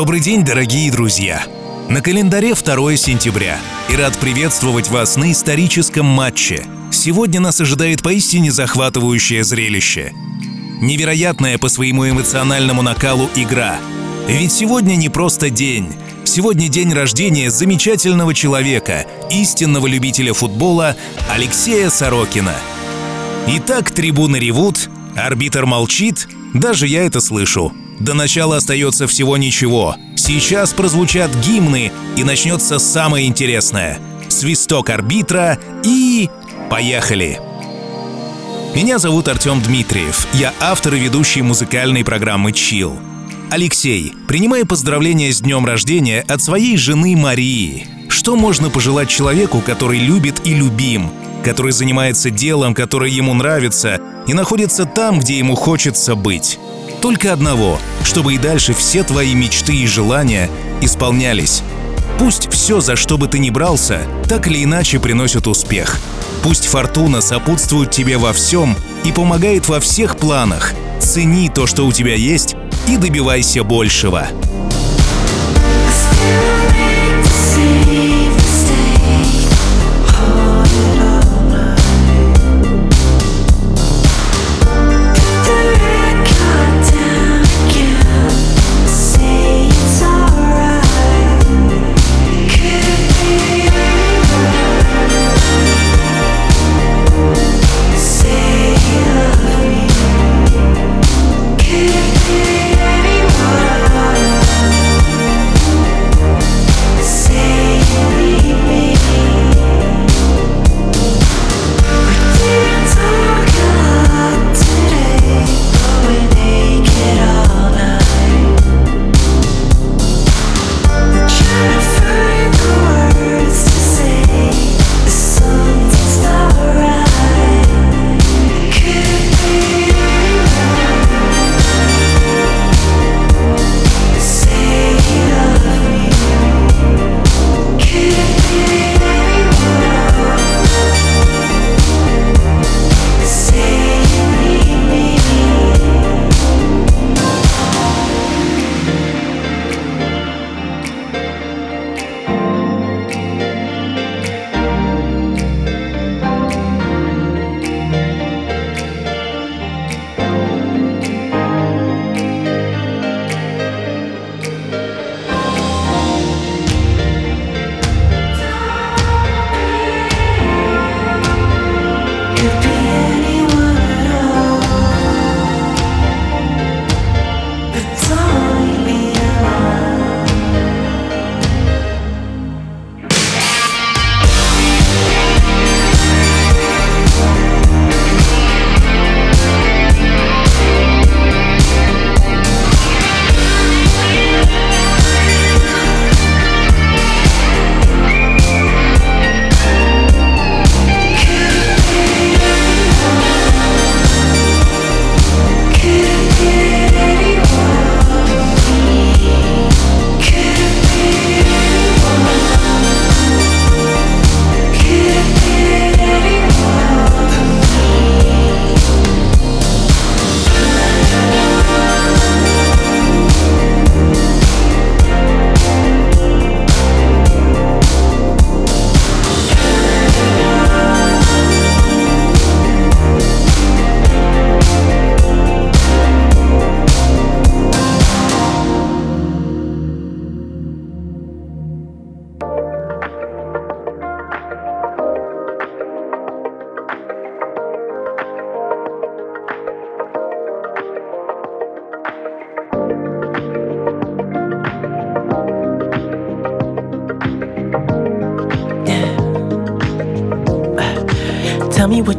Добрый день, дорогие друзья! На календаре 2 сентября. И рад приветствовать вас на историческом матче. Сегодня нас ожидает поистине захватывающее зрелище. Невероятная по своему эмоциональному накалу игра. Ведь сегодня не просто день. Сегодня день рождения замечательного человека, истинного любителя футбола Алексея Сорокина. Итак, трибуны ревут, арбитр молчит, даже я это слышу. До начала остается всего ничего. Сейчас прозвучат гимны, и начнется самое интересное. Свисток арбитра и... Поехали! Меня зовут Артем Дмитриев. Я автор и ведущий музыкальной программы «Чил». Алексей, принимая поздравления с днем рождения от своей жены Марии. Что можно пожелать человеку, который любит и любим, который занимается делом, которое ему нравится, и находится там, где ему хочется быть? Только одного, чтобы и дальше все твои мечты и желания исполнялись. Пусть все, за что бы ты ни брался, так или иначе приносит успех. Пусть фортуна сопутствует тебе во всем и помогает во всех планах. Цени то, что у тебя есть, и добивайся большего.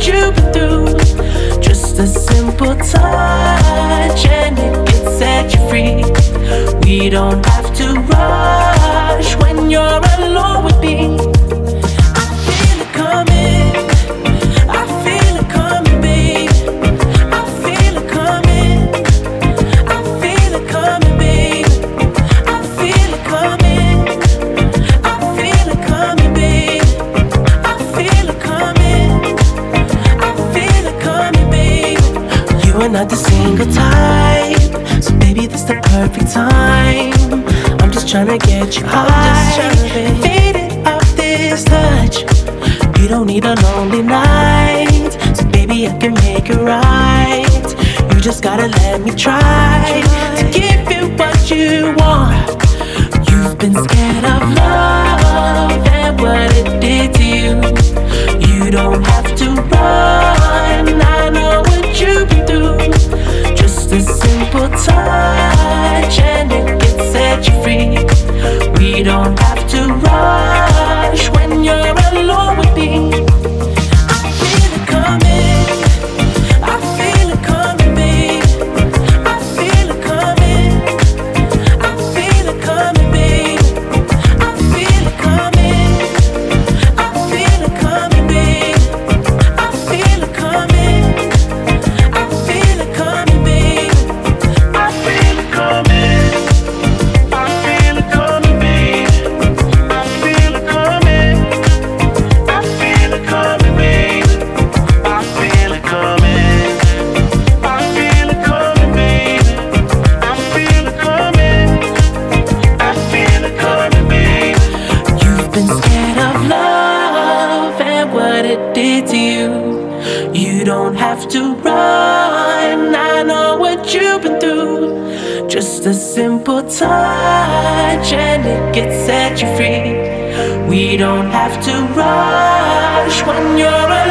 you've been through. Just a simple touch and it can set you free. We don't have to rush when you're alone with me. trying get you high. I'm just fade it up this touch. You don't need a lonely night, so baby I can make it right. You just gotta let me try to give you what you want. You've been scared of love and what it did to you. You don't have to run. I know what you gentle touch and it can set you free. We don't have to rush when you're. don't have to rush when you're.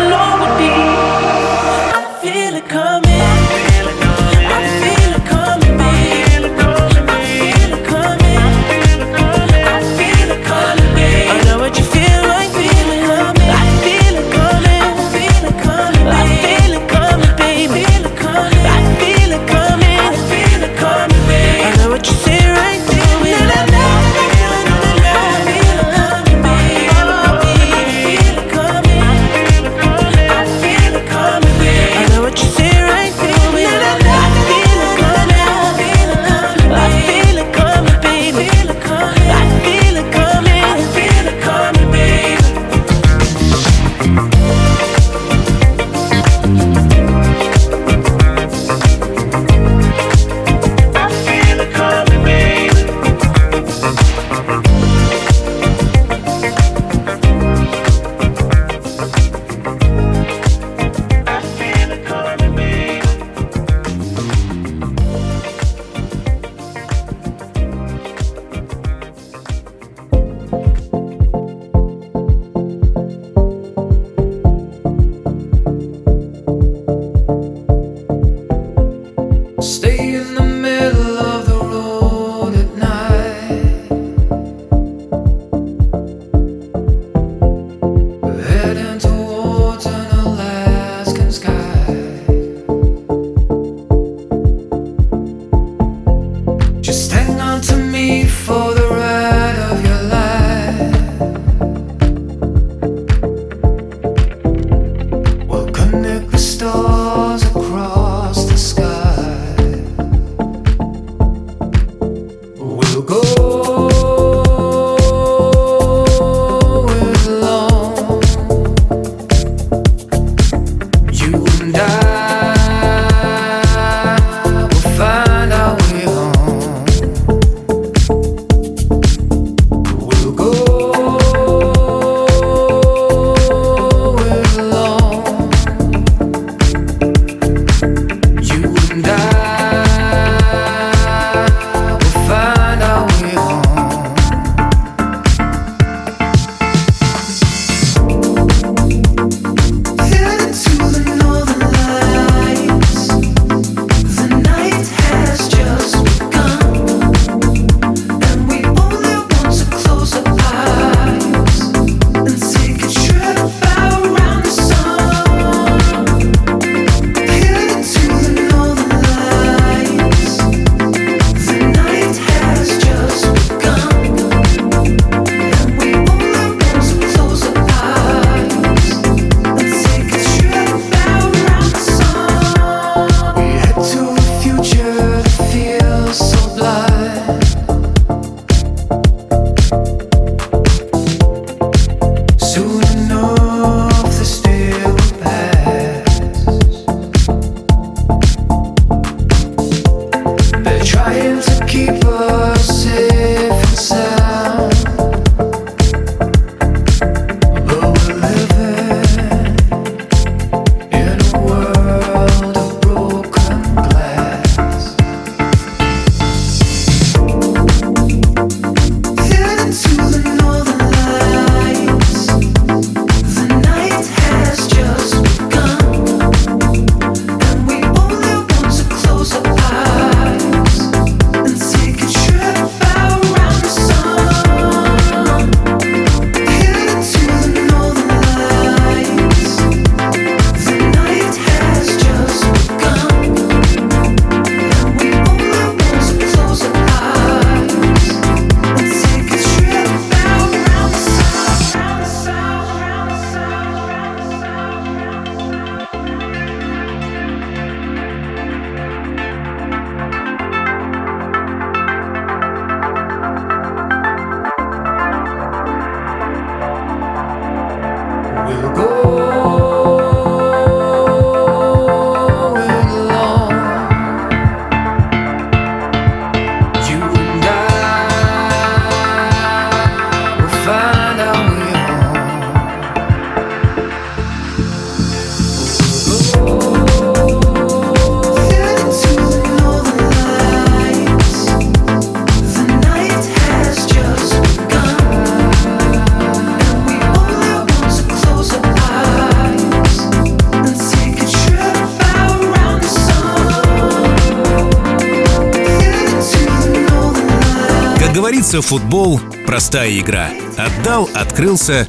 Разумеется, футбол — простая игра. Отдал, открылся.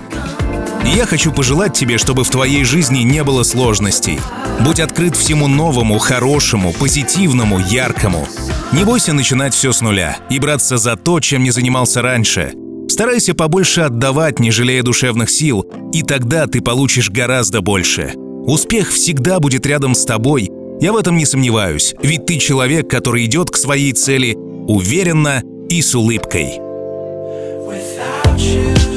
Я хочу пожелать тебе, чтобы в твоей жизни не было сложностей. Будь открыт всему новому, хорошему, позитивному, яркому. Не бойся начинать все с нуля и браться за то, чем не занимался раньше. Старайся побольше отдавать, не жалея душевных сил, и тогда ты получишь гораздо больше. Успех всегда будет рядом с тобой, я в этом не сомневаюсь, ведь ты человек, который идет к своей цели уверенно и с улыбкой. Without you.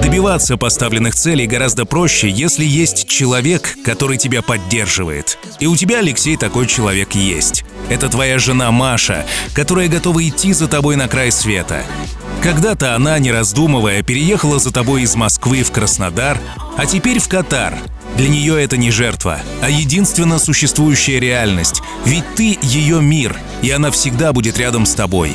Добиваться поставленных целей гораздо проще, если есть человек, который тебя поддерживает. И у тебя, Алексей, такой человек есть. Это твоя жена Маша, которая готова идти за тобой на край света. Когда-то она, не раздумывая, переехала за тобой из Москвы в Краснодар, а теперь в Катар. Для нее это не жертва, а единственно существующая реальность. Ведь ты ее мир, и она всегда будет рядом с тобой.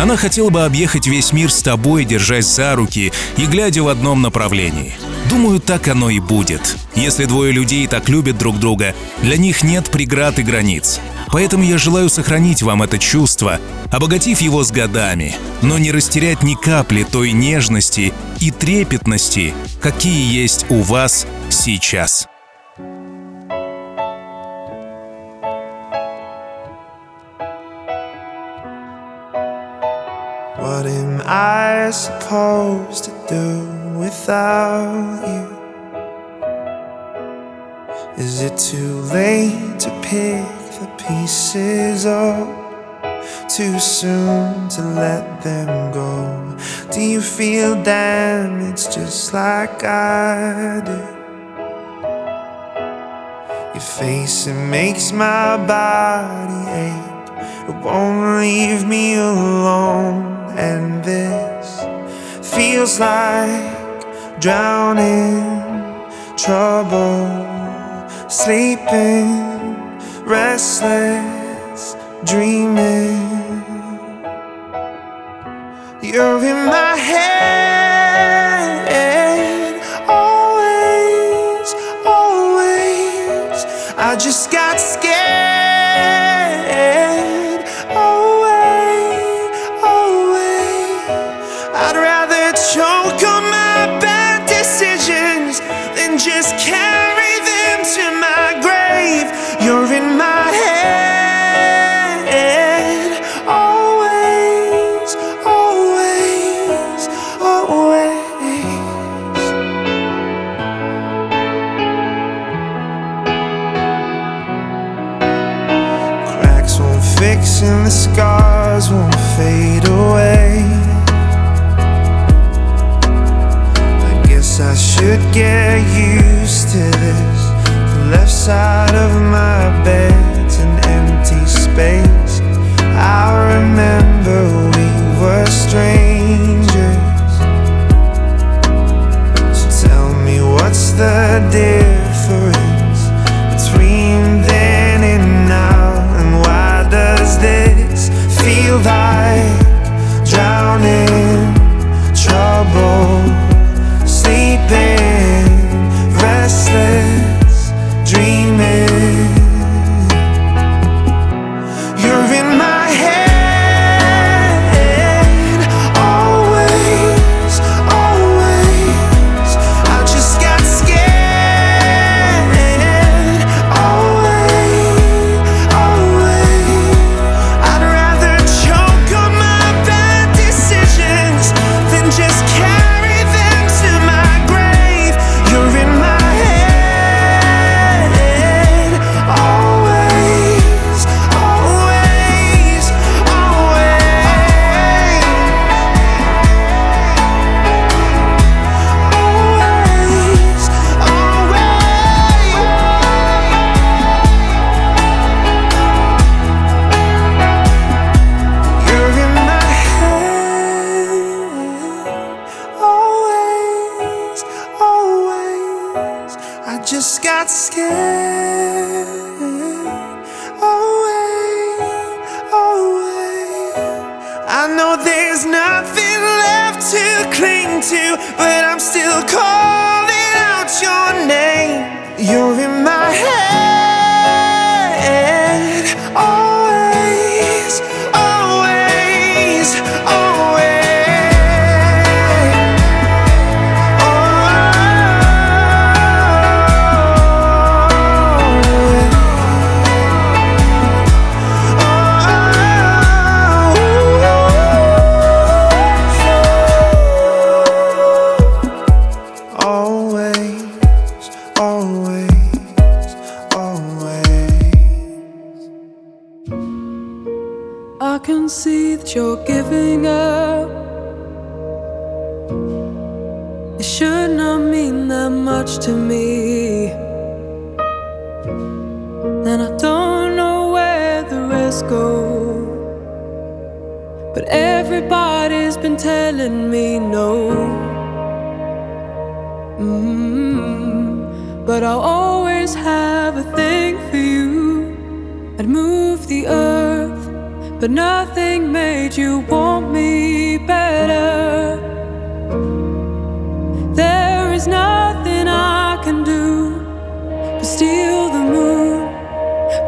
Она хотела бы объехать весь мир с тобой, держась за руки и глядя в одном направлении. Думаю, так оно и будет. Если двое людей так любят друг друга, для них нет преград и границ. Поэтому я желаю сохранить вам это чувство, обогатив его с годами, но не растерять ни капли той нежности и трепетности, какие есть у вас сейчас. Am I supposed to do without you? Is it too late to pick the pieces up? Too soon to let them go? Do you feel damaged just like I do? Your face, it makes my body ache. It won't leave me alone. And this feels like drowning, trouble, sleeping, restless, dreaming. You're in my head, always, always. I just got scared.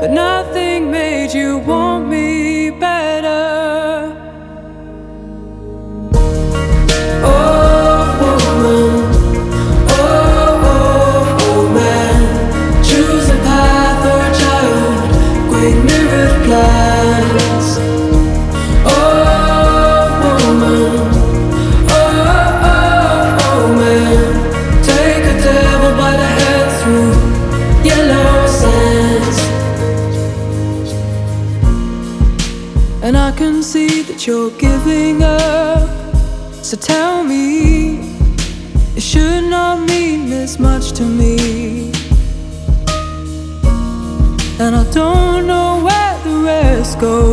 but nothing made you want. means much to me. And I don't know where the rest goes.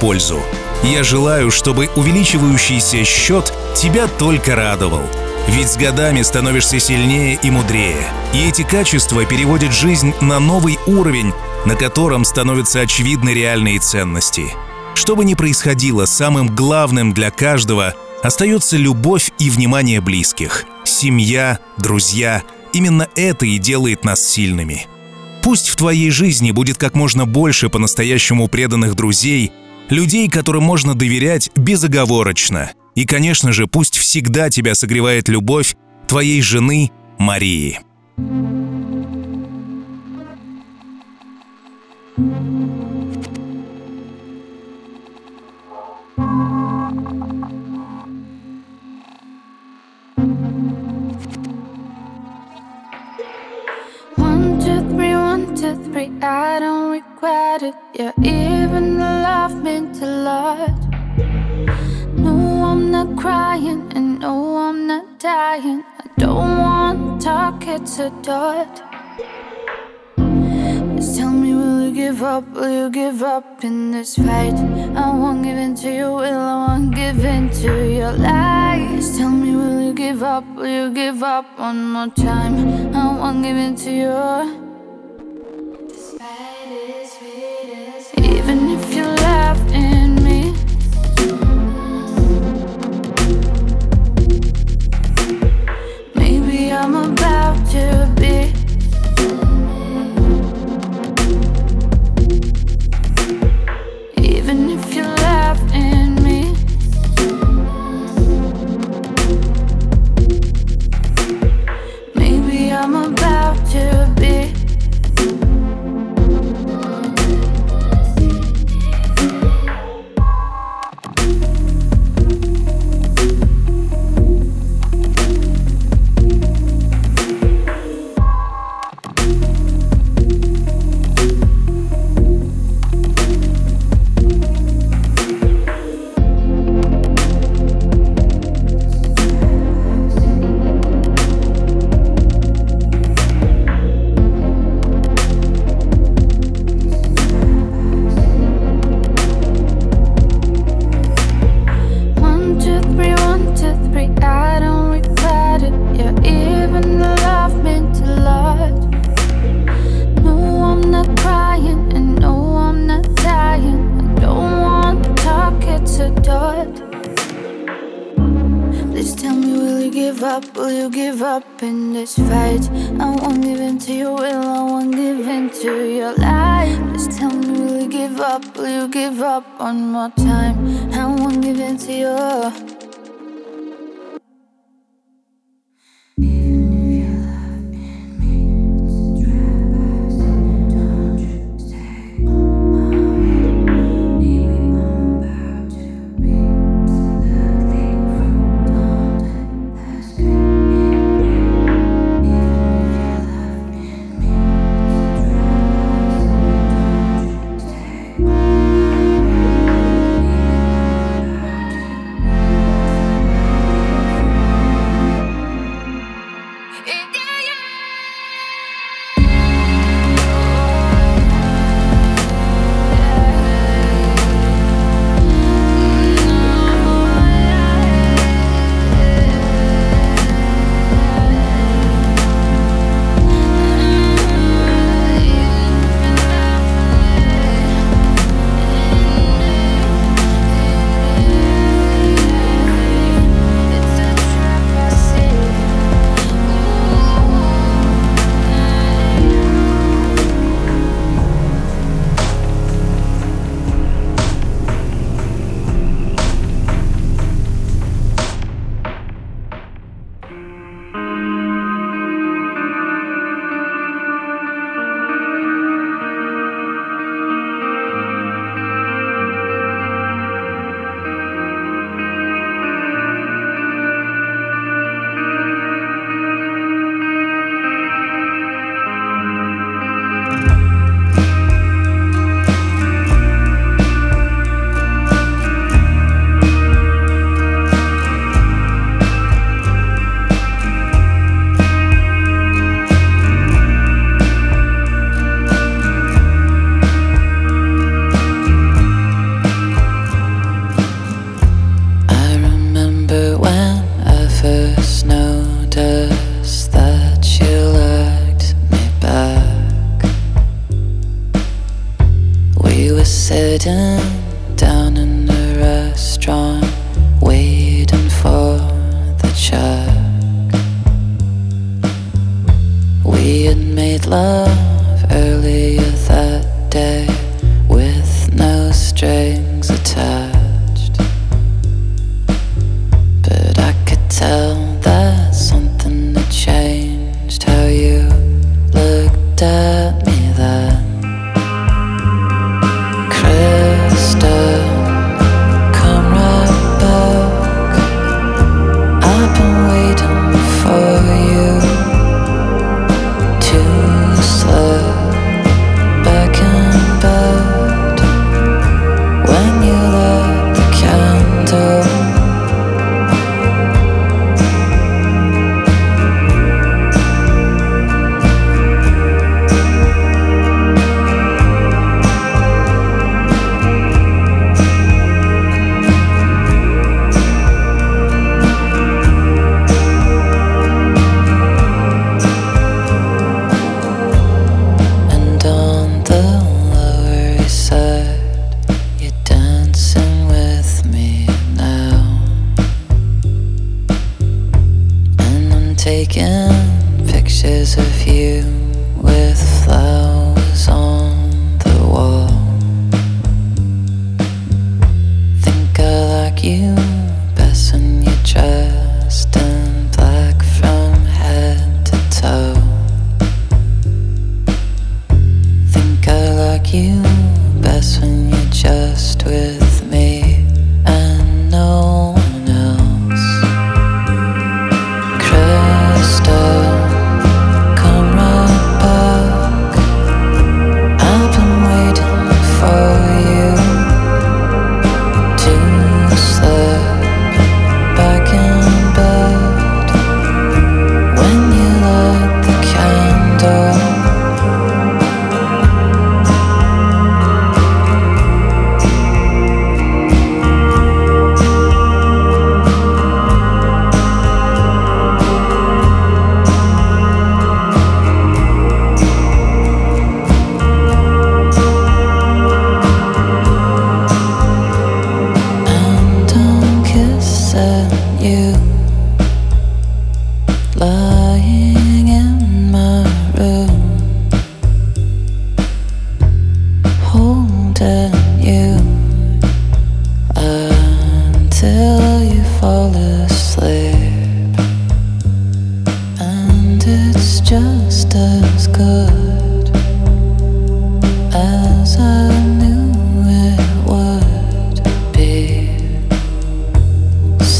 Пользу. Я желаю, чтобы увеличивающийся счет тебя только радовал. Ведь с годами становишься сильнее и мудрее. И эти качества переводят жизнь на новый уровень, на котором становятся очевидны реальные ценности. Что бы ни происходило, самым главным для каждого остается любовь и внимание близких. Семья, друзья — именно это и делает нас сильными. Пусть в твоей жизни будет как можно больше по-настоящему преданных друзей, людей, которым можно доверять безоговорочно. И, конечно же, пусть всегда тебя согревает любовь твоей жены Марии. Three, I don't regret it. Yeah, even the love meant a lot. No, I'm not crying, and no, I'm not dying. I don't want to talk, it's a dot. Just tell me, will you give up? Will you give up in this fight? I won't give in to your will, I won't give in to your lies. Tell me, will you give up? Will you give up one more time? I won't give in to your picture Please tell me, will you give up? Will you give up in this fight? I won't give in to your will, I won't give in to your lies. Please tell me, will you give up? Will you give up one more time? I won't give in to your.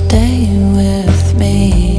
stay with me.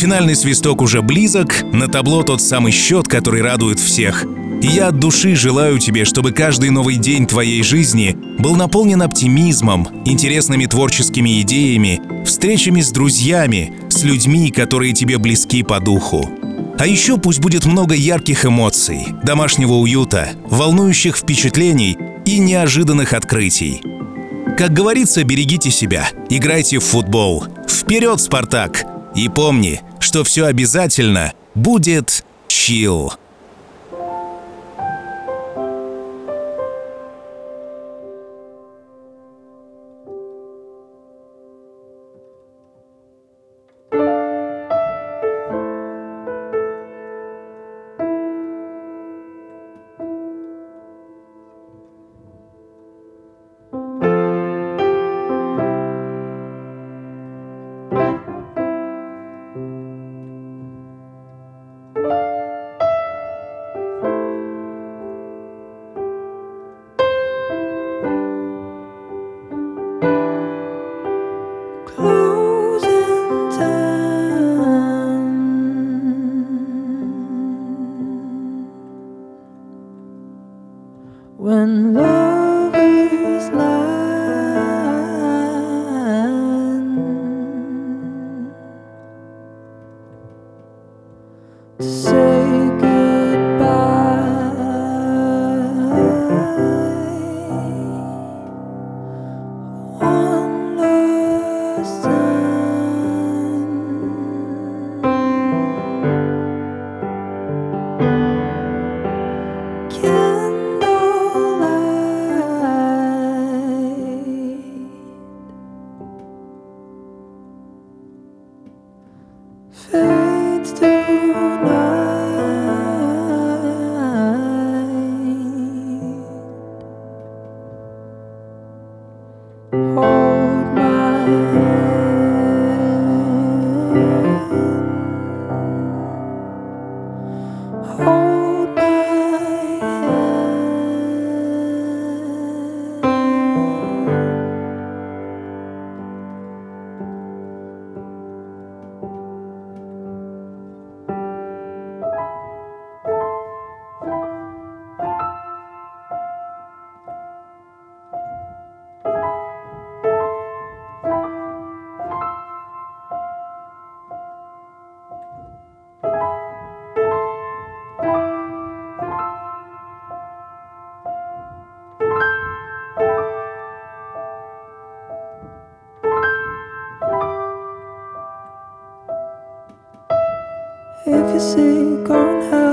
Финальный свисток уже близок, на табло тот самый счет, который радует всех. Я от души желаю тебе, чтобы каждый новый день твоей жизни был наполнен оптимизмом, интересными творческими идеями, встречами с друзьями, с людьми, которые тебе близки по духу. А еще пусть будет много ярких эмоций, домашнего уюта, волнующих впечатлений и неожиданных открытий. Как говорится, берегите себя, играйте в футбол. Вперед, Спартак! И помни, что все обязательно будет чил. physique on how